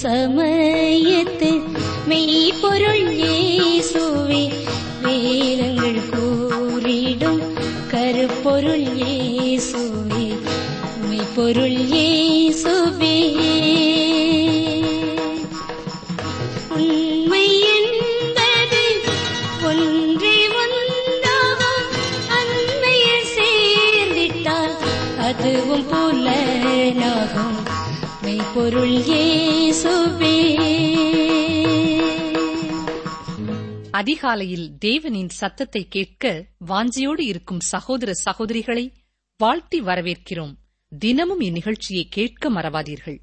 സമയത്ത് മെയ്പൊരുൾ യേസുവേ വേദങ്ങൾ കൂറിടും കരുപ്പൊരുൾ യേസുവേ பொருள் ஏசுவே. அதுவும் புலனாகும். மெய்ப்பொருள் ஏசுவே. அதிகாலையில் தேவனின் சத்தத்தை கேட்க வாஞ்சியோடு இருக்கும் சகோதர சகோதரிகளை வாழ்த்தி வரவேற்கிறோம். தினமும் இந்நிகழ்ச்சியை கேட்க மறவாதீர்கள்.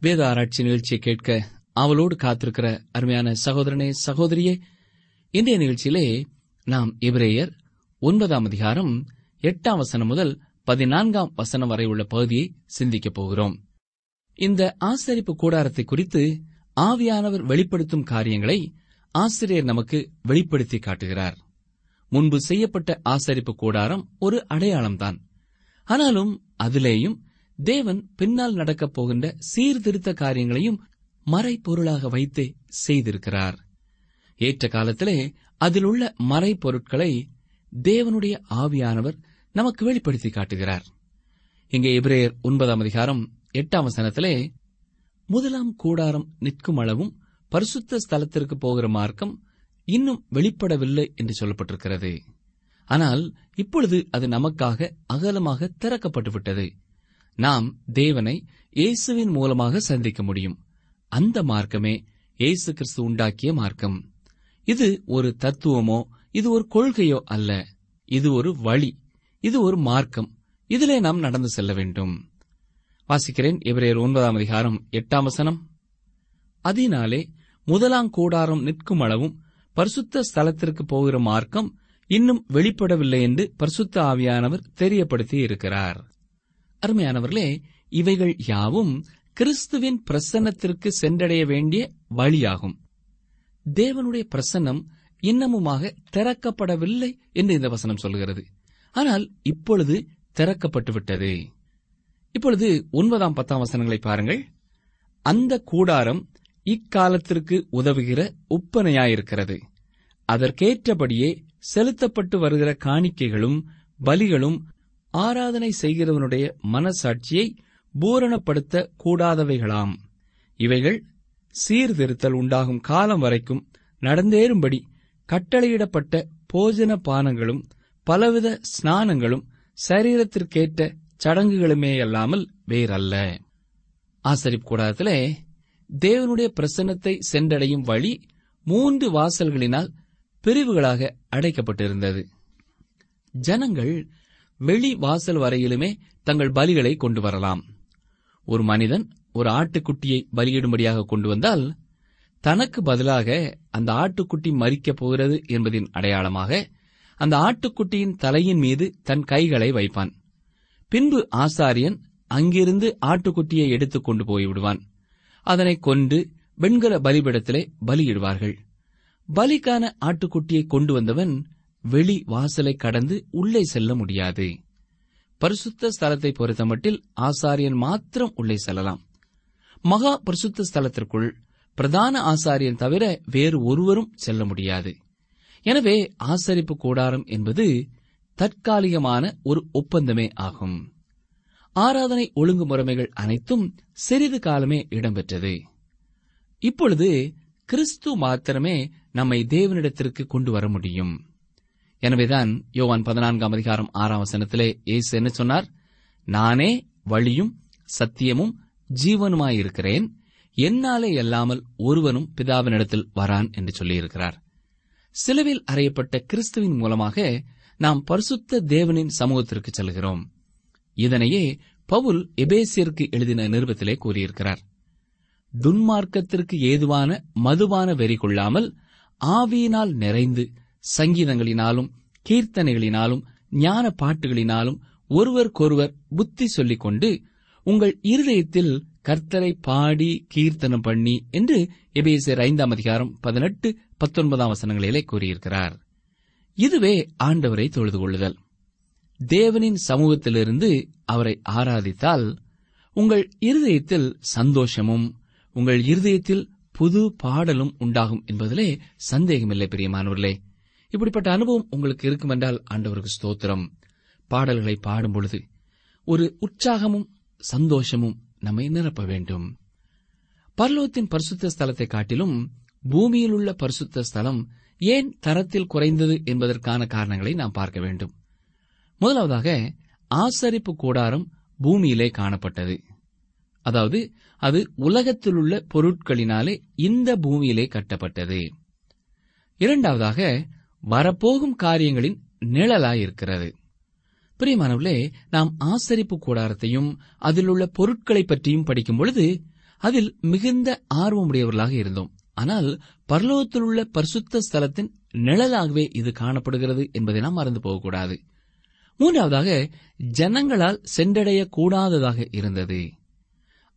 வேத ஆராய்ச்சி நிகழ்ச்சியை கேட்க அவளோடு காத்திருக்கிற அருமையான சகோதரனே சகோதரியே இன்றைய நிகழ்ச்சியிலே நாம் எபிரேயர் ஒன்பதாம் அதிகாரம் எட்டாம் வசனம் முதல் பதினான்காம் வசனம் வரை உள்ள பகுதியை சிந்திக்கப் போகிறோம். இந்த ஆசரிப்பு கூடாரத்தை குறித்து ஆவியானவர் வெளிப்படுத்தும் காரியங்களை ஆசிரியர் நமக்கு வெளிப்படுத்தி காட்டுகிறார். முன்பு செய்யப்பட்ட ஆசரிப்பு கூடாரம் ஒரு அடையாளம்தான். ஆனாலும் அதிலேயும் தேவன் பின்னால் நடக்கப் போகின்ற சீர்திருத்த காரியங்களையும் மறைப்பொருளாக வைத்தே செய்திருக்கிறார். ஏற்ற காலத்திலே அதிலுள்ள மறைப்பொருட்களை தேவனுடைய ஆவியானவர் நமக்கு வெளிப்படுத்தி காட்டுகிறார். இங்கே இப்ரேயர் ஒன்பதாம் அதிகாரம் எட்டாம் வசனத்திலே முதலாம் கூடாரம் நிற்கும் அளவும் பரிசுத்த ஸ்தலத்திற்கு போகிற மார்க்கம் இன்னும் வெளிப்படவில்லை என்று சொல்லப்பட்டிருக்கிறது. ஆனால் இப்பொழுது அது நமக்காக அகலமாக திறக்கப்பட்டுவிட்டது. நாம் தேவனை இயேசுவின் மூலமாக சந்திக்க முடியும். அந்த மார்க்கமே இயேசு கிறிஸ்து உண்டாக்கிய மார்க்கம். இது ஒரு தத்துவமோ இது ஒரு கொள்கையோ அல்ல. இது ஒரு வழி இது ஒரு மார்க்கம். இதிலே நாம் நடந்து செல்ல வேண்டும். வாசிக்கிறேன் எபிரேயர் ஒன்பதாம் அதிகாரம் எட்டாம் வசனம். அதனாலே முதலாம் கூடாரம் நிற்கும் அளவும் பரிசுத்த ஸ்தலத்திற்கு போகிற மார்க்கம் இன்னும் வெளிப்படவில்லை என்று பரிசுத்த ஆவியானவர் தெரியப்படுத்தி இருக்கிறார். அருமையானவர்களே இவைகள் யாவும் கிறிஸ்துவின் பிரசன்னத்திற்கு சென்றடைய வேண்டிய வழியாகும். தேவனுடைய பிரசன்னம் இன்னமுமாக திறக்கப்படவில்லை என்று இந்த வசனம் சொல்கிறது ஆனால் இப்பொழுது திறக்கப்பட்டு விட்டது. இப்பொழுது ஒன்பதாம் பத்தாம் வசனங்களை பாருங்கள். அந்த கூடாரம் இக்காலத்திற்கு உதவுகிற ஒப்பனையாயிருக்கிறது. அதற்கேற்றபடியே செலுத்தப்பட்டு வருகிற காணிக்கைகளும் பலிகளும் ஆராதனை செய்கிறவனுடைய மனசாட்சியை பூரணப்படுத்த கூடாதவைகளாம். இவைகள் சீர்திருத்தல் உண்டாகும் காலம் வரைக்கும் நடந்தேறும்படி கட்டளையிடப்பட்ட போஜன பானங்களும் பலவித ஸ்நானங்களும் சரீரத்திற்கேற்ற சடங்குகளுமேயல்லாமல் வேறல்ல. ஆசரிப்பு கூடாரத்திலே தேவனுடைய பிரசன்னத்தை சென்றடையும் வழி மூன்று வாசல்களினால் பிரிவுகளாக அடைக்கப்பட்டிருந்தது. ஜனங்கள் வெளி வாசல் வரையிலுமே தங்கள் பலிகளை கொண்டு வரலாம். ஒரு மனிதன் ஒரு ஆட்டுக்குட்டியை பலியிடும்படியாக கொண்டு வந்தால் தனக்கு பதிலாக அந்த ஆட்டுக்குட்டி மறிக்கப் போகிறது என்பதின் அடையாளமாக அந்த ஆட்டுக்குட்டியின் தலையின் மீது தன் கைகளை வைப்பான். பின்பு ஆசாரியன் அங்கிருந்து ஆட்டுக்குட்டியை எடுத்துக் கொண்டு போய்விடுவான். அதனை கொண்டு வெண்கல பலிபிடத்திலே பலியிடுவார்கள். பலிக்கான ஆட்டுக்குட்டியை கொண்டு வந்தவன் வெளி வாசலை கடந்து உள்ளே செல்ல முடியாது. பரிசுத்த ஸ்தலத்தை பொறுத்தமட்டில் ஆசாரியன் மாத்திரம் உள்ளே செல்லலாம். மகா பரிசுத்த ஸ்தலத்திற்குள் பிரதான ஆசாரியன் தவிர வேறு ஒருவரும் செல்ல முடியாது. எனவே ஆசரிப்பு கூடாரம் என்பது தற்காலிகமான ஒரு ஒப்பந்தமே ஆகும். ஆராதனை ஒழுங்குமுறைமைகள் அனைத்தும் சிறிது காலமே இடம்பெற்றது. இப்பொழுது கிறிஸ்து மாத்திரமே நம்மை தேவனிடத்திற்கு கொண்டு வர முடியும். எனவேதான் யோவான் பதினான்காம் அதிகாரம் ஆறாம் வசனத்திலே இயேசு என்ன சொன்னார்? நானே வழியும் சத்தியமும் ஜீவனுமாயிருக்கிறேன். என்னாலே அல்லாமல் ஒருவனும் பிதாவினிடத்தில் வரான் என்று சொல்லியிருக்கிறார். சிலுவில் அறையப்பட்ட கிறிஸ்துவின் மூலமாக நாம் பரிசுத்த தேவனின் சமூகத்திற்கு செல்கிறோம். இதனையே பவுல் எபேசியருக்கு எழுதின நிருபத்திலே கூறியிருக்கிறார். துன்மார்க்கத்திற்கு ஏதுவான மதுபான வெறி கொள்ளாமல் ஆவியினால் நிறைந்து சங்கீதங்களினாலும் கீர்த்தனைகளினாலும் ஞான பாட்டுகளினாலும் ஒருவருக்கொருவர் புத்தி சொல்லிக் கொண்டு உங்கள் இருதயத்தில் கர்த்தரை பாடி கீர்த்தனம் பண்ணி என்று எபேசியர் ஐந்தாம் அதிகாரம் பதினெட்டு பத்தொன்பதாம் வசனங்களிலே கூறியிருக்கிறார். இதுவே ஆண்டவரை தொழுது கொள்ளுதல். தேவனின் சமூகத்திலிருந்து அவரை ஆராதித்தால் உங்கள் இருதயத்தில் சந்தோஷமும் உங்கள் இருதயத்தில் புது பாடலும் உண்டாகும் என்பதிலே சந்தேகமில்லை பிரியமானவர்களே. இப்படிப்பட்ட அனுபவம் உங்களுக்கு இருக்கும் என்றால் ஆண்டவருக்கு ஸ்தோத்திரம். பாடல்களை பாடும்பொழுது ஒரு உற்சாகமும் சந்தோஷமும் நம்மை நிரப்ப வேண்டும். பர்லோகத்தின் பரிசுத்த ஸ்தலத்தை காட்டிலும் பூமியில் உள்ள பரிசுத்த ஸ்தலம் ஏன் தரத்தில் குறைந்தது என்பதற்கான காரணங்களை நாம் பார்க்க வேண்டும். முதலாவதாக ஆசரிப்பு கூடாரம் பூமியிலே காணப்பட்டது. அதாவது அது உலகத்திலுள்ள பொருட்களினாலே இந்த பூமியிலே கட்டப்பட்டது. இரண்டாவதாக வரப்போகும் காரியங்களின் நிழலாயிருக்கிறது. பிரியமானவர்களே நாம் ஆசரிப்பு கூடாரத்தையும் அதில் உள்ள பொருட்களை பற்றியும் படிக்கும் பொழுது அதில் மிகுந்த ஆர்வமுடையவர்களாக இருந்தோம். ஆனால் பரலோகத்தில் உள்ள பரிசுத்த ஸ்தலத்தின் நிழலாகவே இது காணப்படுகிறது என்பதை நாம் மறந்து போகக்கூடாது. மூன்றாவதாக ஜனங்களால் சென்றடைய கூடாததாக இருந்தது.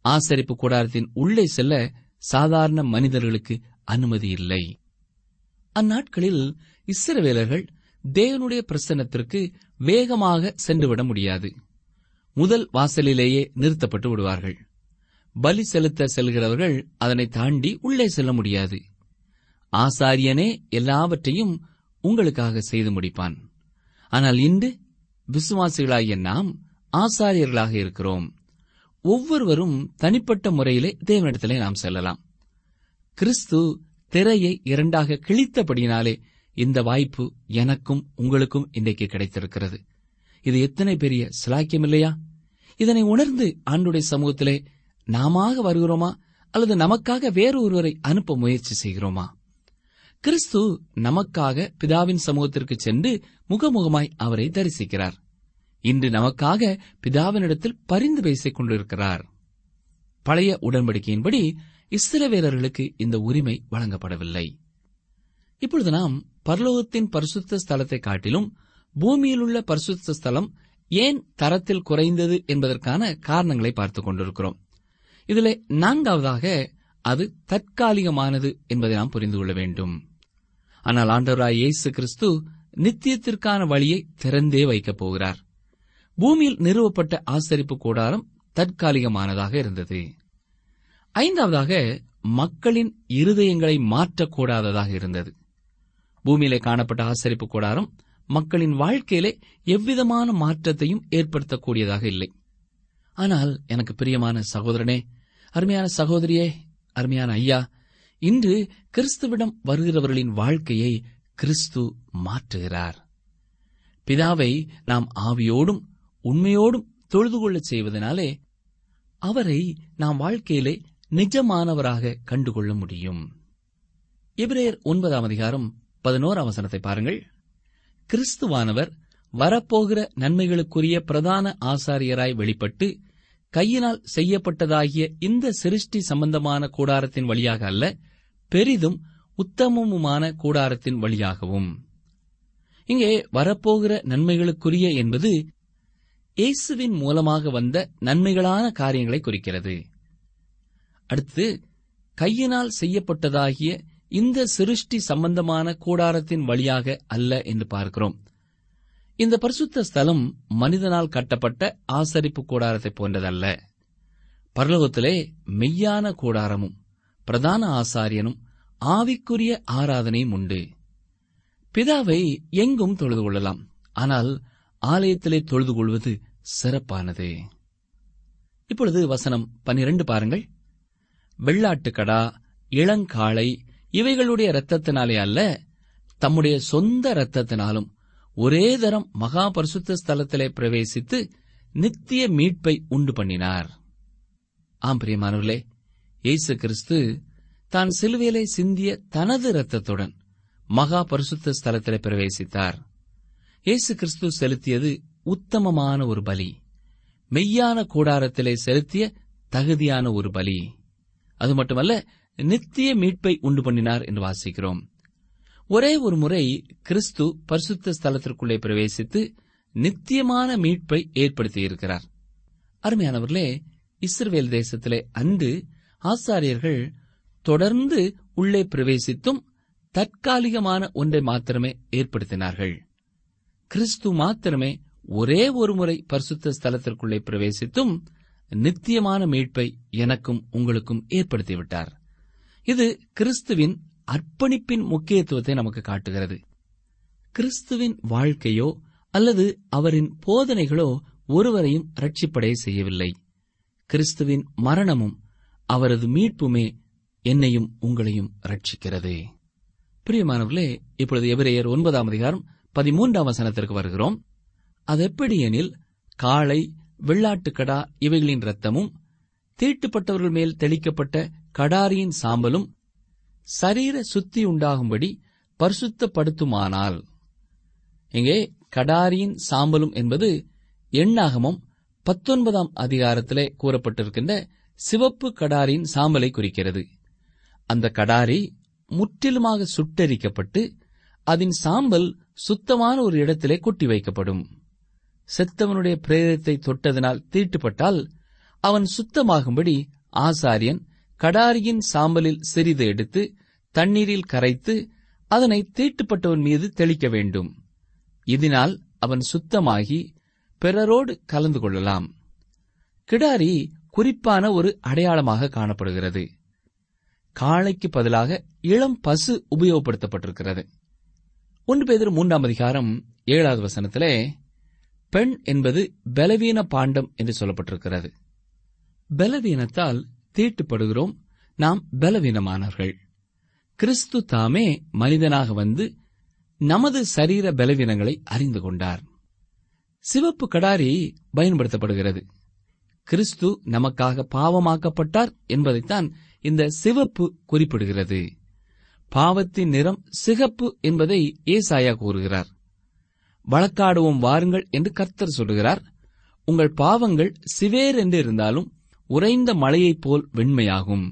ஆசரிப்பு கூடாரத்தின் உள்ளே செல்ல சாதாரண மனிதர்களுக்கு அனுமதி இல்லை. அந்நாட்களில் இஸ்ரவேலர்கள் தேவனுடைய பிரசன்னத்திற்கு வேகமாக சென்றுவிட முடியாது. முதல் வாசலிலேயே நிறுத்தப்பட்டு விடுவார்கள். பலி செலுத்த செல்கிறவர்கள் அதனை தாண்டி உள்ளே செல்ல முடியாது. ஆசாரியனே எல்லாவற்றையும் உங்களுக்காக செய்து முடிப்பான். ஆனால் இன்று விசுவாசிகளாகிய நாம் ஆசாரியர்களாக இருக்கிறோம். ஒவ்வொருவரும் தனிப்பட்ட முறையிலே தேவனிடத்திலே நாம் செல்லலாம். கிறிஸ்து திரையை இரண்டாக கிழித்தபடியினாலே இந்த வாய்ப்பு எனக்கும் உங்களுக்கும் இன்றைக்கு கிடைத்திருக்கிறது. இது எத்தனை பெரிய சிலாக்கியம் இல்லையா? இதனை உணர்ந்து ஆண்டுடைய சமூகத்திலே நாம வருகிறோமா? அல்லது நமக்காக வேறு ஒருவரை அனுப்ப முயற்சி செய்கிறோமா? கிறிஸ்து நமக்காக பிதாவின் சமூகத்திற்கு சென்று முகமுகமாய் அவரை தரிசிக்கிறார். இன்று நமக்காக பிதாவினிடத்தில் பரிந்து பேசிக் கொண்டிருக்கிறார். பழைய உடன்படிக்கையின்படி இஸ்ரவேலர்களுக்கு இந்த உரிமை வழங்கப்படவில்லை. இப்பொழுது நாம் பரலோகத்தின் பரிசுத்த ஸ்தலத்தை காட்டிலும் பூமியிலுள்ள பரிசுத்த ஸ்தலம் ஏன் தரத்தில் குறைந்தது என்பதற்கான காரணங்களை பார்த்துக் கொண்டிருக்கிறோம். இதில் நான்காவதாக அது தற்காலிகமானது என்பதை நாம் புரிந்து கொள்ள வேண்டும். ஆனால் ஆண்டவராய் இயேசு கிறிஸ்து நித்தியத்திற்கான வழியை திறந்தே வைக்கப் போகிறார். பூமியில் நிறுவப்பட்ட ஆசரிப்பு கூடாரம் தற்காலிகமானதாக இருந்தது. ஐந்தாவதாக மக்களின் இருதயங்களை மாற்றக்கூடாததாக இருந்தது. பூமியிலே காணப்பட்ட ஆசரிப்பு கூடாரம் மக்களின் வாழ்க்கையிலே எவ்விதமான மாற்றத்தையும் ஏற்படுத்தக்கூடியதாக இல்லை. ஆனால் எனக்கு பிரியமான சகோதரனே அருமையான சகோதரியே அருமையான ஐயா இன்று கிறிஸ்துவிடம் வருகிறவர்களின் வாழ்க்கையை கிறிஸ்து மாற்றுகிறார். பிதாவை நாம் ஆவியோடும் உண்மையோடும் தொழுது கொள்ளச் செய்வதனாலே அவரை நாம் வாழ்க்கையிலே நிஜமானவராக கண்டுகொள்ள முடியும். இப்ரேயர் ஒன்பதாம் அதிகாரம் பதினோராம் வசனத்தை பாருங்கள். கிறிஸ்துவானவர் வரப்போகிற நன்மைகளுக்குரிய பிரதான ஆசாரியராய் வெளிப்பட்டு கையினால் செய்யப்பட்டதாகிய இந்த சிருஷ்டி சம்பந்தமான கூடாரத்தின் வழியாக அல்ல பெரிதும் உத்தமமுமான கூடாரத்தின் வழியாகவும். இங்கே வரப்போகிற நன்மைகளுக்குரிய என்பது இயேசுவின் மூலமாக வந்த நன்மைகளான காரியங்களை குறிக்கிறது. அடுத்து கையினால் செய்யப்பட்டதாகிய இந்த சிருஷ்டி சம்பந்தமான கூடாரத்தின் வழியாக அல்ல என்று பார்க்கிறோம். இந்த பரிசுத்த ஸ்தலம் மனிதனால் கட்டப்பட்ட ஆசரிப்பு கூடாரத்தை போன்றதல்ல. பரலோகத்திலே மெய்யான கூடாரமும் பிரதான ஆசாரியனும் ஆவிக்குரிய ஆராதனையும் உண்டு. பிதாவை எங்கும் தொழுது கொள்ளலாம் ஆனால் ஆலயத்திலே தொழுது கொள்வது சிறப்பானது. இப்பொழுது வசனம் பனிரெண்டு பாருங்கள். வெள்ளாட்டுக்கடா இளங்காளை இவைகளுடைய இரத்தத்தினாலே அல்ல தம்முடைய சொந்த இரத்தத்தினாலும் ஒரே தரம் மகா பரிசுத்த ஸ்தலத்திலே பிரவேசித்து நித்திய மீட்பை உண்டு பண்ணினார். ஆம் பிரியமானவர்களே இயேசு கிறிஸ்து தான் சிலுவையிலே சிந்திய தனது இரத்தத்துடன் மகா பரிசுத்த ஸ்தலத்திலே பிரவேசித்தார். இயேசு கிறிஸ்து செலுத்தியது உத்தமமான ஒரு பலி மெய்யான கூடாரத்திலே செலுத்திய தகுதியான ஒரு பலி. அது மட்டுமல்ல நித்திய மீட்பை உண்டு பண்ணினார் என்று வாசிக்கிறோம். ஒரே ஒரு முறை கிறிஸ்து பரிசுத்த ஸ்தலத்திற்குள்ளே பிரவேசித்து நித்தியமான மீட்பை ஏற்படுத்தியிருக்கிறார். அருமையானவர்களே இஸ்ரவேல் தேசத்திலே அன்று ஆசாரியர்கள் தொடர்ந்து உள்ளே பிரவேசித்தும் தற்காலிகமான ஒன்றை மாத்திரமே ஏற்படுத்தினார்கள். கிறிஸ்து மாத்திரமே ஒரே ஒரு முறை பரிசுத்த ஸ்தலத்திற்குள்ளே பிரவேசித்தும் நித்தியமான மீட்பை எனக்கும் உங்களுக்கும் ஏற்படுத்திவிட்டார். இது கிறிஸ்துவின் அர்ப்பணிப்பின் முக்கியத்துவத்தை நமக்கு காட்டுகிறது. கிறிஸ்துவின் வாழ்க்கையோ அல்லது அவரின் போதனைகளோ ஒருவரையும் ரட்சிப்படைய செய்யவில்லை. கிறிஸ்துவின் மரணமும் அவரது மீட்புமே என்னையும் உங்களையும் ரட்சிக்கிறது பிரியமானவர்களே இப்பொழுது எபிரேயர் ஒன்பதாம் அதிகாரம் பதிமூன்றாம் வசனத்திற்கு வருகிறோம். அதெப்படி எனில் காளை வெள்ளாட்டுக்கடா இவைகளின் இரத்தமும் தீட்டுப்பட்டவர்கள் மேல் தெளிக்கப்பட்ட கடாரியின் சாம்பலும் சரீர சுத்தி உண்டாகும்படி பரிசுத்தப்படுத்துமானால். இங்கே கடாரியின் சாம்பலும் என்பது எண்ணாகமும் பத்தொன்பதாம் அதிகாரத்திலே கூறப்பட்டிருக்கின்ற சிவப்பு கடாரியின் சாம்பலை குறிக்கிறது. அந்த கடாரி முற்றிலுமாக சுட்டரிக்கப்பட்டு அதன் சாம்பல் சுத்தமான ஒரு இடத்திலே கொட்டி வைக்கப்படும். செத்தவனுடைய பிரேதத்தை தொட்டதனால் தீட்டுப்பட்டால் அவன் சுத்தமாகும்படி ஆசாரியன் கடாரியின் சாம்பலில் சிறிது எடுத்து தண்ணீரில் கரைத்து அதனை தீட்டுப்பட்டவன் மீது தெளிக்க வேண்டும். இதனால் அவன் சுத்தமாகி பிறரோடு கலந்து கொள்ளலாம். கிடாரி குறிப்பான ஒரு அடையாளமாக காணப்படுகிறது. காளைக்கு பதிலாக இளம் பசு உபயோகப்படுத்தப்பட்டிருக்கிறது. ஒன்று பேதர் மூன்றாம் அதிகாரம் ஏழாவது வசனத்திலே பெண் என்பது பலவீன பாண்டம் என்று சொல்லப்பட்டிருக்கிறது. பலவீனத்தால் தீட்டுப்படுகிறோம். நாம் பலவீனமானவர்கள். கிறிஸ்து தாமே மனிதனாக வந்து நமது சரீர பலவீனங்களை அறிந்து கொண்டார். சிவப்பு கடாரி பயன்படுத்தப்படுகிறது. கிறிஸ்து நமக்காக பாவமாக்கப்பட்டார் என்பதைத்தான் இந்த சிவப்பு குறிப்பிடுகிறது. பாவத்தின் நிறம் சிகப்பு என்பதை ஏசாயா கூறுகிறார். வழக்காடுவோம் வாருங்கள் என்று கர்த்தர் சொல்லுகிறார். உங்கள் பாவங்கள் சிவேர் என்று இருந்தாலும் உறைந்த மழையைப் போல் வெண்மையாகும்.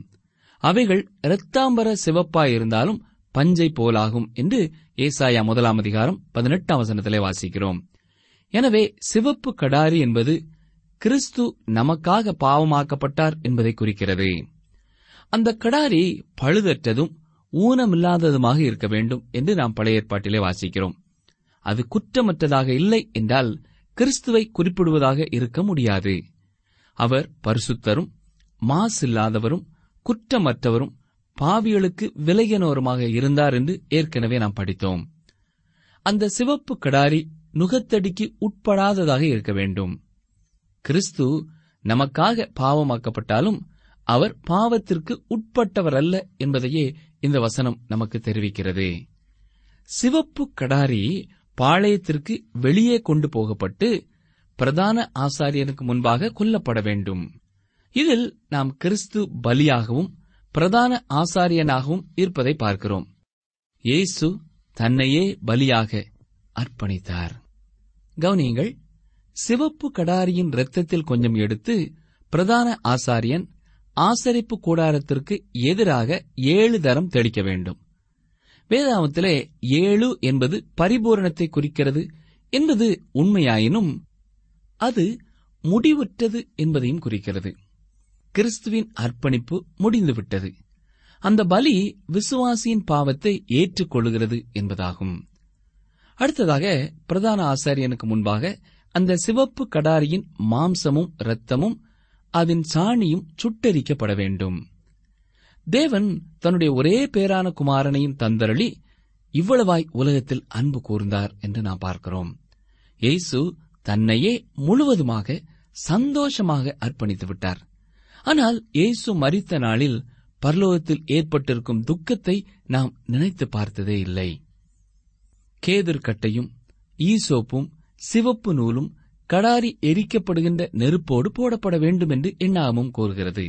அவைகள் இரத்தாம்பர சிவப்பாயிருந்தாலும் பஞ்சை போலாகும் என்று ஏசாயா முதலாம் அதிகாரம் பதினெட்டாம் வசனத்திலே வாசிக்கிறோம். எனவே சிவப்பு கடாரி என்பது கிறிஸ்து நமக்காக பாவமாக்கப்பட்டார் என்பதை குறிக்கிறது. அந்த கடாரி பழுதற்றதும் ஊனமில்லாததுமாக இருக்க வேண்டும் என்று நாம் பழைய ஏற்பாட்டிலே வாசிக்கிறோம். அது குற்றமற்றதாக இல்லை என்றால் கிறிஸ்துவை குறிப்பிடுவதாக இருக்க முடியாது. அவர் பரிசுத்தரும் மாசில்லாதவரும் குற்றமற்றவரும் பாவிகளுக்கு விலகினோருமாக இருந்தார் என்று ஏற்கனவே நாம் படித்தோம். அந்த சிவப்பு கடாரி நுகத்தடிக்கு உட்படாததாக இருக்க வேண்டும். கிறிஸ்து நமக்காக பாவமாக்கப்பட்டாலும் அவர் பாவத்திற்கு உட்பட்டவர் அல்ல என்பதையே இந்த வசனம் நமக்கு தெரிவிக்கிறது. சிவப்பு கடாரி பாளையத்திற்கு வெளியே கொண்டு போகப்பட்டு பிரதான ஆசாரியனுக்கு முன்பாக கொல்லப்பட வேண்டும். இதில் நாம் கிறிஸ்து பலியாகவும் பிரதான ஆசாரியனாகவும் இருப்பதை பார்க்கிறோம். இயேசு தன்னையே பலியாக அர்ப்பணித்தார். கவனியங்கள் சிவப்பு கடாரியின் இரத்தத்தில் கொஞ்சம் எடுத்து பிரதான ஆசாரியன் ஆசரிப்பு கூடாரத்திற்கு எதிராக ஏழு தரம் தெளிக்க வேண்டும். வேதாமத்திலே ஏழு என்பது பரிபூரணத்தை குறிக்கிறது என்பது உண்மையாயினும் அது முடிவுற்றது என்பதையும் குறிக்கிறது. கிறிஸ்துவின் அர்ப்பணிப்பு முடிந்துவிட்டது. அந்த பலி விசுவாசியின் பாவத்தை ஏற்றுக்கொள்கிறது என்பதாகும். அடுத்ததாக பிரதான ஆசாரியனுக்கு முன்பாக அந்த சிவப்பு கடாரியின் மாம்சமும் இரத்தமும் அதன் சாணியும் சுட்டரிக்கப்பட வேண்டும். தேவன் தன்னுடைய ஒரே பேரான குமாரனையும் தந்தரளி இவ்வளவாய் உலகத்தில் அன்பு கூர்ந்தார் என்று நாம் பார்க்கிறோம். இயேசு தன்னையே முழுவதுமாக சந்தோஷமாக அர்ப்பணித்து விட்டார். ஆனால் இயேசு மரித்த நாளில் பரலோகத்தில் ஏற்பட்டிருக்கும் துக்கத்தை நாம் நினைத்து பார்த்ததே இல்லை. கேதர் கட்டையும் ஈசோப்பும் சிவப்பு நூலும் கடாரி எரிக்கப்படுகின்ற நெருப்போடு போடப்பட வேண்டும் என்று எண்ணாமும் கூறுகிறது.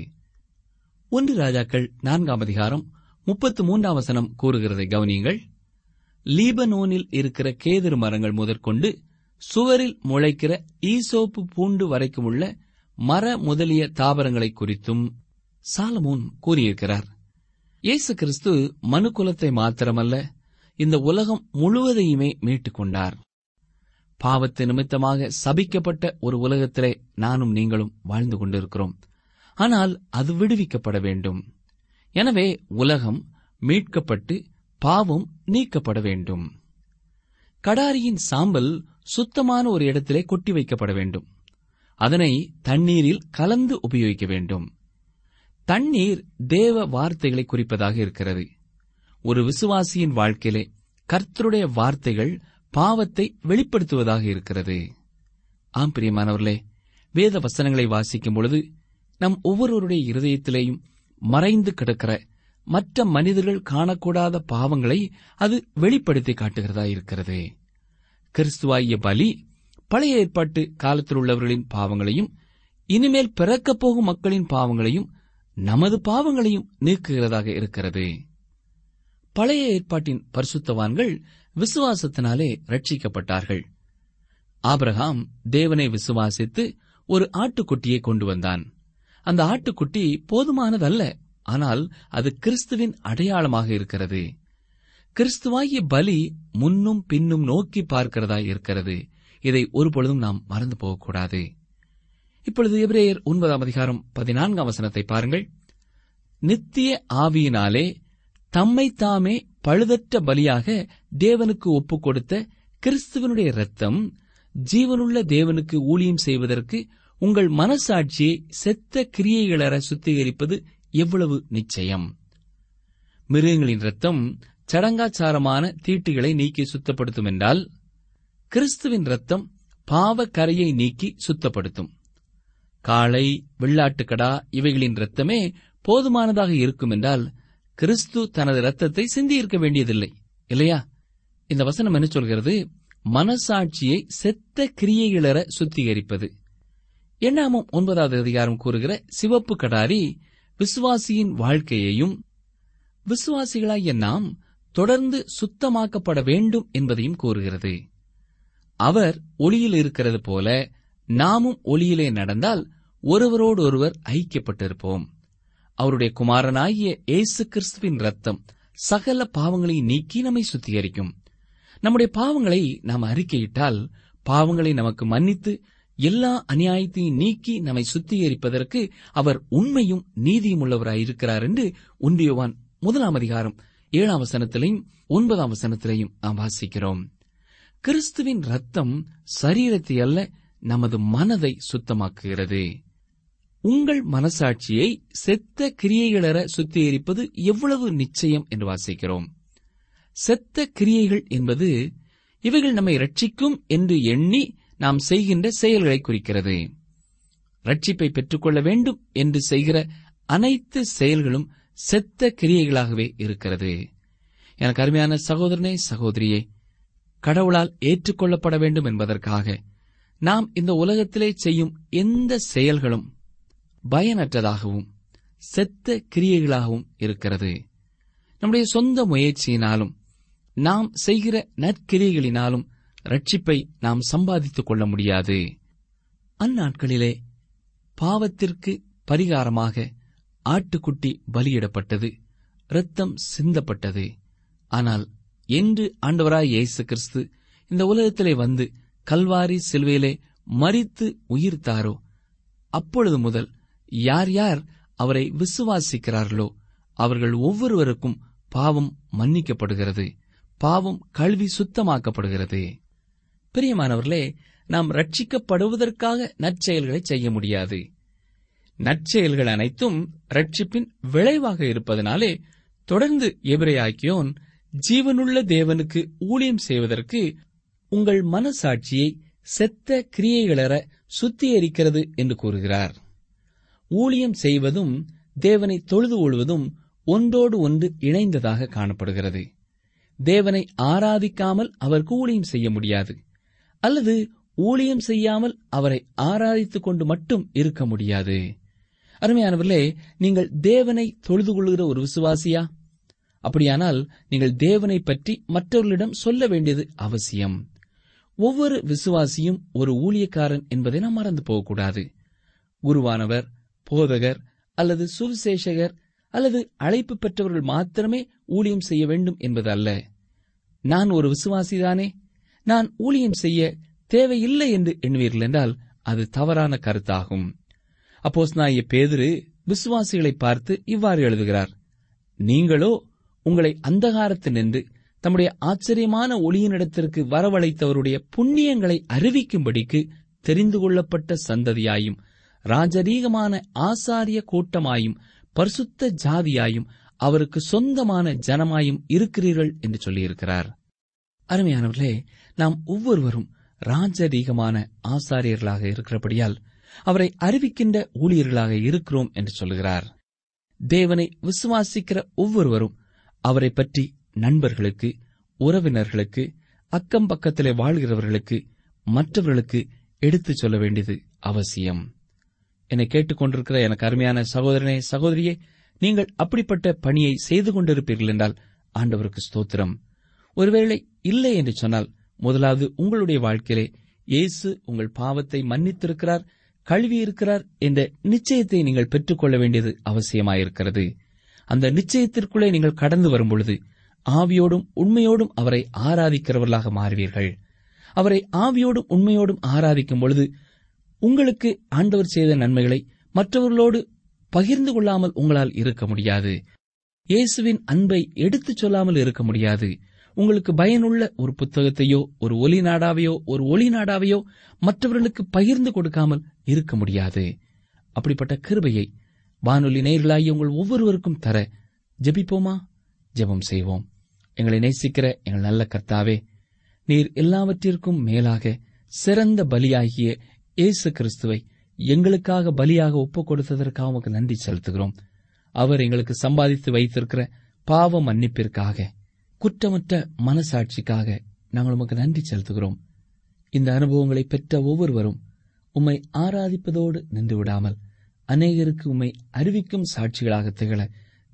ஒன்று ராஜாக்கள் நான்காம் அதிகாரம் முப்பத்து மூன்றாம் வசனம் கூறுகிறதை கவனியுங்கள். லீபனோனில் இருக்கிற கேதுரு மரங்கள் முதற்கொண்டு சுவரில் முளைக்கிற ஈசோப்பு பூண்டு வரைக்கும் உள்ள மர முதலிய தாவரங்களை குறித்தும் சாலமோன் கூறியிருக்கிறார். இயேசு கிறிஸ்து மனுக்குலத்தை மாத்திரமல்ல இந்த உலகம் முழுவதையுமே மீட்டுக் கொண்டார். பாவத்து நிமித்தமாக சபிக்கப்பட்ட ஒரு உலகத்திலே நானும் நீங்களும் வாழ்ந்து கொண்டிருக்கிறோம். ஆனால் அது விடுவிக்கப்பட வேண்டும். எனவே உலகம் மீட்கப்பட்டு பாவம் நீக்கப்பட வேண்டும். கடாரியின் சாம்பல் சுத்தமான ஒரு இடத்திலே கொட்டி வைக்கப்பட வேண்டும். அதனை தண்ணீரில் கலந்து உபயோகிக்க வேண்டும். தண்ணீர் தேவ வார்த்தைகளை குறிப்பதாக இருக்கிறது. ஒரு விசுவாசியின் வாழ்க்கையிலே கர்த்தருடைய வார்த்தைகள் பாவத்தை வெளிப்படுத்துவதாக இருக்கிறது. ஆம் பிரியமானவர்களே வேத வசனங்களை வாசிக்கும் பொழுது நம் ஒவ்வொருவருடைய இருதயத்திலேயும் மறைந்து கிடக்கிற மற்ற மனிதர்கள் காணக்கூடாத பாவங்களை அது வெளிப்படுத்தி காட்டுகிறதா இருக்கிறது. கிறிஸ்துவாகிய பலி பழைய ஏற்பாட்டு காலத்தில் உள்ளவர்களின் பாவங்களையும் இனிமேல் பிறக்கப் போகும் மக்களின் பாவங்களையும் நமது பாவங்களையும் நீக்குகிறதாக இருக்கிறது. பழைய ஏற்பாட்டின் பரிசுத்தவான்கள் விசுவாசத்தினாலே ரட்சிக்கப்பட்டார்கள் ஆபிரகாம் தேவனை விசுவாசித்து ஒரு ஆட்டுக்குட்டியை கொண்டு வந்தான். அந்த ஆட்டுக்குட்டி போதுமானதல்ல. ஆனால் அது கிறிஸ்துவின் அடையாளமாக இருக்கிறது. கிறிஸ்துவாகிய பலி முன்னும் பின்னும் நோக்கி பார்க்கிறதா இருக்கிறது. இதை ஒருபொழுதும் நாம் மறந்து போகக்கூடாது. இப்பொழுது எபிரேயர் ஒன்பதாம் அதிகாரம் பதினான்காம் வசனத்தை பாருங்கள். நித்திய ஆவியினாலே தம்மை தாமே பழுதற்ற பலியாக தேவனுக்கு ஒப்புக் கொடுத்த கிறிஸ்துவனுடைய இரத்தம் ஜீவனுள்ள தேவனுக்கு ஊழியம் செய்வதற்கு உங்கள் மனசாட்சியை செத்த கிரியைகளற சுத்திகரிப்பது எவ்வளவு நிச்சயம்? மிருகங்களின் ரத்தம் சடங்காச்சாரமான தீட்டுகளை நீக்கி சுத்தப்படுத்தும் என்றால் கிறிஸ்துவின் ரத்தம் பாவ கரையை நீக்கி சுத்தப்படுத்தும். காளை வெள்ளாட்டுக்கடா இவைகளின் ரத்தமே போதுமானதாக இருக்கும் என்றால் கிறிஸ்து தனது ரத்தத்தை சிந்தியிருக்க வேண்டியதில்லை இல்லையா? இந்த வசனம் என்ன சொல்கிறது? மனசாட்சியை செத்த கிரியைகளற சுத்திகரிப்பது. எண்ணாமும் ஒன்பதாவது அதிகாரம் கூறுகிற சிவப்பு கடாரி விசுவாசியின் வாழ்க்கையையும் விசுவாசிகளாகிய நாம் தொடர்ந்து சுத்தமாக்கப்பட வேண்டும் என்பதையும் கூறுகிறது. அவர் ஒளியில் இருக்கிறது போல நாமும் ஒளியிலே நடந்தால் ஒருவரோடொருவர் ஐக்கியப்பட்டிருப்போம். அவருடைய குமாரனாகிய இயேசு கிறிஸ்துவின் ரத்தம் சகல பாவங்களை நீக்கி நம்மை சுத்திகரிக்கும். நம்முடைய பாவங்களை நாம் அறிக்கையிட்டால் பாவங்களை நமக்கு மன்னித்து எல்லா அநியாயத்தையும் நீக்கி நம்மை சுத்திகரிப்பதற்கு அவர் உண்மையும் நீதியும் உள்ளவராயிருக்கிறார் என்று ஒன்றியவான் முதலாம் அதிகாரம் ஏழாம் வசனத்திலையும் ஒன்பதாம் வசனத்திலையும் நாம் வாசிக்கிறோம். கிறிஸ்துவின் ரத்தம் சரீரத்தை அல்ல நமது மனதை சுத்தமாக்குகிறது. உங்கள் மனசாட்சியை செத்த கிரியைகளற சுத்திகரிப்பது எவ்வளவு நிச்சயம் என்று வாசிக்கிறோம். செத்த கிரியைகள் என்பது இவைகள் நம்மை ரட்சிக்கும் என்று எண்ணி நாம் செய்கின்ற செயல்களை குறிக்கிறது. ரட்சிப்பை பெற்றுக்கொள்ள வேண்டும் என்று செய்கிற அனைத்து செயல்களும் செத்த கிரியைகளாகவே இருக்கிறது. எனக்கு அருமையான சகோதரனே சகோதரியே கடவுளால் ஏற்றுக்கொள்ளப்பட வேண்டும் என்பதற்காக நாம் இந்த உலகத்திலே செய்யும் எந்த செயல்களும் பயனற்றதாகவும் செத்த கிரியைகளாகவும் இருக்கிறது. நம்முடைய சொந்த முயற்சியினாலும் நாம் செய்கிற நற்கிரியைகளினாலும் ரட்சிப்பை நாம் சம்பாதித்துக் கொள்ள முடியாது. அந்நாட்களிலே பாவத்திற்கு பரிகாரமாக ஆட்டுக்குட்டி பலியிடப்பட்டது இரத்தம் சிந்தப்பட்டது. ஆனால் என்று ஆண்டவராய் இயேசு கிறிஸ்து இந்த உலகத்திலே வந்து கல்வாரி சிலுவையிலே மறித்து உயிர்த்தாரோ? அப்பொழுது முதல் யார் யார் அவரை விசுவாசிக்கிறார்களோ அவர்கள் ஒவ்வொருவருக்கும் பாவம் மன்னிக்கப்படுகிறது பாவம் கல்வி சுத்தமாக்கப்படுகிறது. பிரியமானவர்களே நாம் ரட்சிக்கப்படுவதற்காக நற்செயல்களை செய்ய முடியாது. நற்செயல்கள் அனைத்தும் ரட்சிப்பின் விளைவாக இருப்பதனாலே தொடர்ந்து எபிரையாக்கியோன் ஜீவனுள்ள தேவனுக்கு ஊழியம் செய்வதற்கு உங்கள் மனசாட்சியை செத்த கிரியைகளற சுத்திகரிக்கிறது என்று கூறுகிறார். ஊழியம் செய்வதும் தேவனை தொழுது கொள்வதும் ஒன்றோடு ஒன்று இணைந்ததாக காணப்படுகிறது. தேவனை ஆராதிக்காமல் அவருக்கு ஊழியம் செய்ய முடியாது. அல்லது ஊழியம் செய்யாமல் அவரை ஆராதித்துக் கொண்டு மட்டும் இருக்க முடியாது. அருமையானவர்களே நீங்கள் தேவனை தொழுது கொள்கிற ஒரு விசுவாசியா? அப்படியானால் நீங்கள் தேவனை பற்றி மற்றவர்களிடம் சொல்ல வேண்டியது அவசியம். ஒவ்வொரு விசுவாசியும் ஒரு ஊழியக்காரன் என்பதை நாம் மறந்து போகக்கூடாது. குருவானவர் போதகர் அல்லது சுவிசேஷகர் அல்லது அழைப்பு பெற்றவர்கள் மாத்திரமே ஊழியம் செய்ய வேண்டும் என்பது அல்ல. நான் ஒரு விசுவாசிதானே? நான் ஊழியம் செய்ய தேவையில்லை என்று எண்ணுவீர்கள் என்றால் அது தவறான கருத்தாகும். அப்போஸ் நாய பேதிரு விசுவாசிகளை பார்த்து இவ்வாறு எழுதுகிறார். நீங்களோ உங்களை அந்தகாரத்தில் நின்று தம்முடைய ஆச்சரியமான ஒளியினிடத்திற்கு வரவழைத்தவருடைய புண்ணியங்களை அறிவிக்கும்படிக்கு தெரிந்து கொள்ளப்பட்ட சந்ததியாயும் ராஜரீகமான ஆசாரிய கூட்டமாயும் பரிசுத்த ஜாதியாயும் அவருக்கு சொந்தமான ஜனமாயும் இருக்கிறீர்கள் என்று சொல்லியிருக்கிறார். அருமையானவர்களே நாம் ஒவ்வொருவரும் ராஜரீகமான ஆசாரியர்களாக இருக்கிறபடியால் அவரை அறிவிக்கின்ற ஊழியர்களாக இருக்கிறோம் என்று சொல்கிறார் தேவனை விசுவாசிக்கிற ஒவ்வொருவரும் அவரை பற்றி நண்பர்களுக்கு உறவினர்களுக்கு அக்கம் பக்கத்திலே வாழ்கிறவர்களுக்கு மற்றவர்களுக்கு எடுத்துச் சொல்ல வேண்டியது அவசியம். என்னை கேட்டுக்கொண்டிருக்கிற எனக்கு அருமையான சகோதரனே சகோதரியே நீங்கள் அப்படிப்பட்ட பணியை செய்து கொண்டிருப்பீர்கள் என்றால் ஆண்டவருக்கு ஸ்தோத்திரம். ஒருவேளை இல்லை என்று சொன்னால் முதலாவது உங்களுடைய வாழ்க்கையிலே இயேசு உங்கள் பாவத்தை மன்னித்திருக்கிறார் கழுவியிருக்கிறார் என்ற நிச்சயத்தை நீங்கள் பெற்றுக்கொள்ள வேண்டியது அவசியமாயிருக்கிறது. அந்த நிச்சயத்திற்குள்ளே நீங்கள் கடந்து வரும்பொழுது ஆவியோடும் உண்மையோடும் அவரை ஆராதிக்கிறவர்களாக மாறுவீர்கள். அவரை ஆவியோடும் உண்மையோடும் ஆராதிக்கும் பொழுது உங்களுக்கு ஆண்டவர் செய்த நன்மைகளை மற்றவர்களோடு பகிர்ந்து கொள்ளாமல் உங்களால் இருக்க முடியாது. இயேசுவின் அன்பை எடுத்துச் சொல்லாமல் இருக்க முடியாது. உங்களுக்கு பயனுள்ள ஒரு புத்தகத்தையோ ஒரு ஒலி நாடாவையோ ஒரு ஒளி நாடாவையோ மற்றவர்களுக்கு பகிர்ந்து கொடுக்காமல் இருக்க முடியாது. அப்படிப்பட்ட கிருபையை வானொலி நேர்களாகி உங்கள் ஒவ்வொருவருக்கும் தர ஜெபிப்போமா? ஜெபம் செய்வோம். எங்களை நேசிக்கிற எங்கள் நல்ல கர்த்தாவே நீர் எல்லாவற்றிற்கும் மேலாக சிறந்த பலியாகிய இயேசு கிறிஸ்துவை எங்களுக்காக பலியாக ஒப்புக் கொடுத்ததற்காக உமக்கு நன்றி செலுத்துகிறோம். அவர் எங்களுக்கு சம்பாதித்து வைத்திருக்கிற பாவ மன்னிப்பிற்காக குற்றமற்ற மனசாட்சிக்காக நாங்கள் உமக்கு நன்றி செலுத்துகிறோம். இந்த அனுபவங்களை பெற்ற ஒவ்வொருவரும் உம்மை ஆராதிப்பதோடு நின்று விடாமல் அநேகருக்கு உம்மை அறிவிக்கும் சாட்சிகளாக திகழ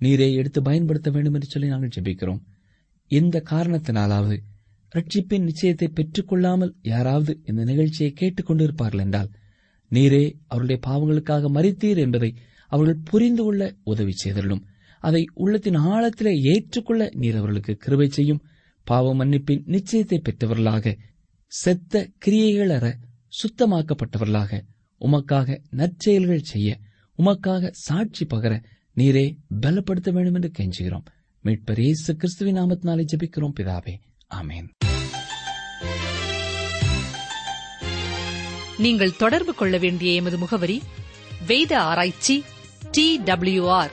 நீரே எடுத்து பயன்படுத்த வேண்டும் என்று சொல்லி நாங்கள் ஜெபிக்கிறோம். எந்த காரணத்தினாலாவது ரட்சிப்பின் நிச்சயத்தை பெற்றுக்கொள்ளாமல் யாராவது இந்த நிகழ்ச்சியை கேட்டுக் கொண்டிருப்பார்கள் என்றால் நீரே அவருடைய பாவங்களுக்காக மறித்தீர் என்பதை அவர்கள் புரிந்து கொள்ள உதவி செய்தள்ளும் அதை உள்ளத்தின் ஆழத்திலே ஏற்றுக்கொள்ள நீர் அவர்களுக்கு கிருபை செய்யும். பாவ மன்னிப்பின் நிச்சயத்தை பெற்றவர்களாக செத்த கிரியைகளற சுத்தமாக்கப்பட்டவர்களாக உமக்காக நற்செயல்கள் செய்ய உமக்காக சாட்சி பகர நீரே பலப்படுத்த வேண்டும் என்று கெஞ்சுகிறோம். மீட்பர் இயேசு கிறிஸ்துவின் நாமத்தினாலே ஜெபிக்கிறோம் பிதாவே. ஆமேன். நீங்கள் தொடர்பு கொள்ள வேண்டிய எமது முகவரி வேத ஆராய்ச்சி D W R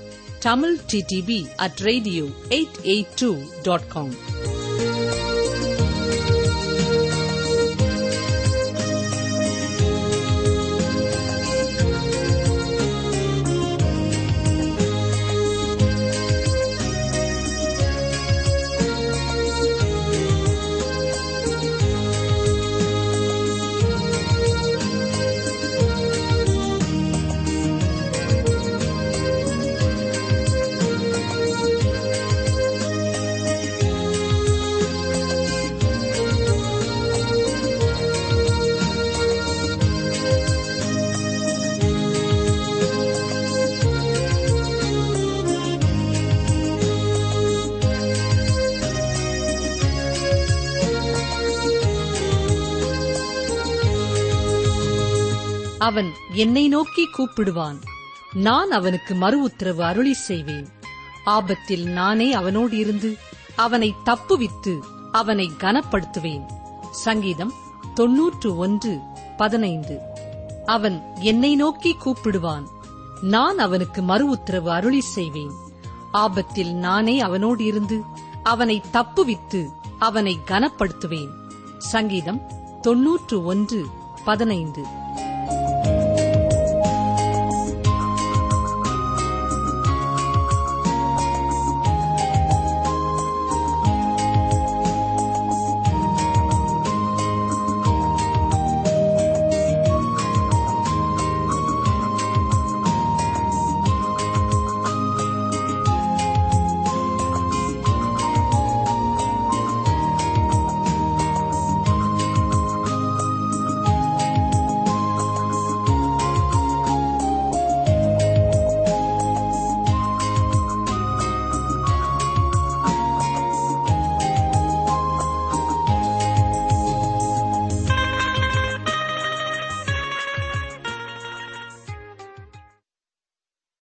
tamilttb at radio882.com. என்னை நோக்கி கூப்பிடுவான். நான் அவனுக்கு மறு உத்தரவு அருளி செய்வேன். ஆபத்தில் நானே அவனோடு இருந்து அவனை தப்புவித்து அவனை கனப்படுத்துவேன். சங்கீதம் தொன்னூற்று ஒன்று பதினைந்து. அவன் என்னை நோக்கி கூப்பிடுவான். நான் அவனுக்கு மறு உத்தரவு அருளி செய்வேன். ஆபத்தில் நானே அவனோடு இருந்து அவனை தப்புவித்து அவனை கனப்படுத்துவேன். சங்கீதம் தொன்னூற்று ஒன்று பதினைந்து.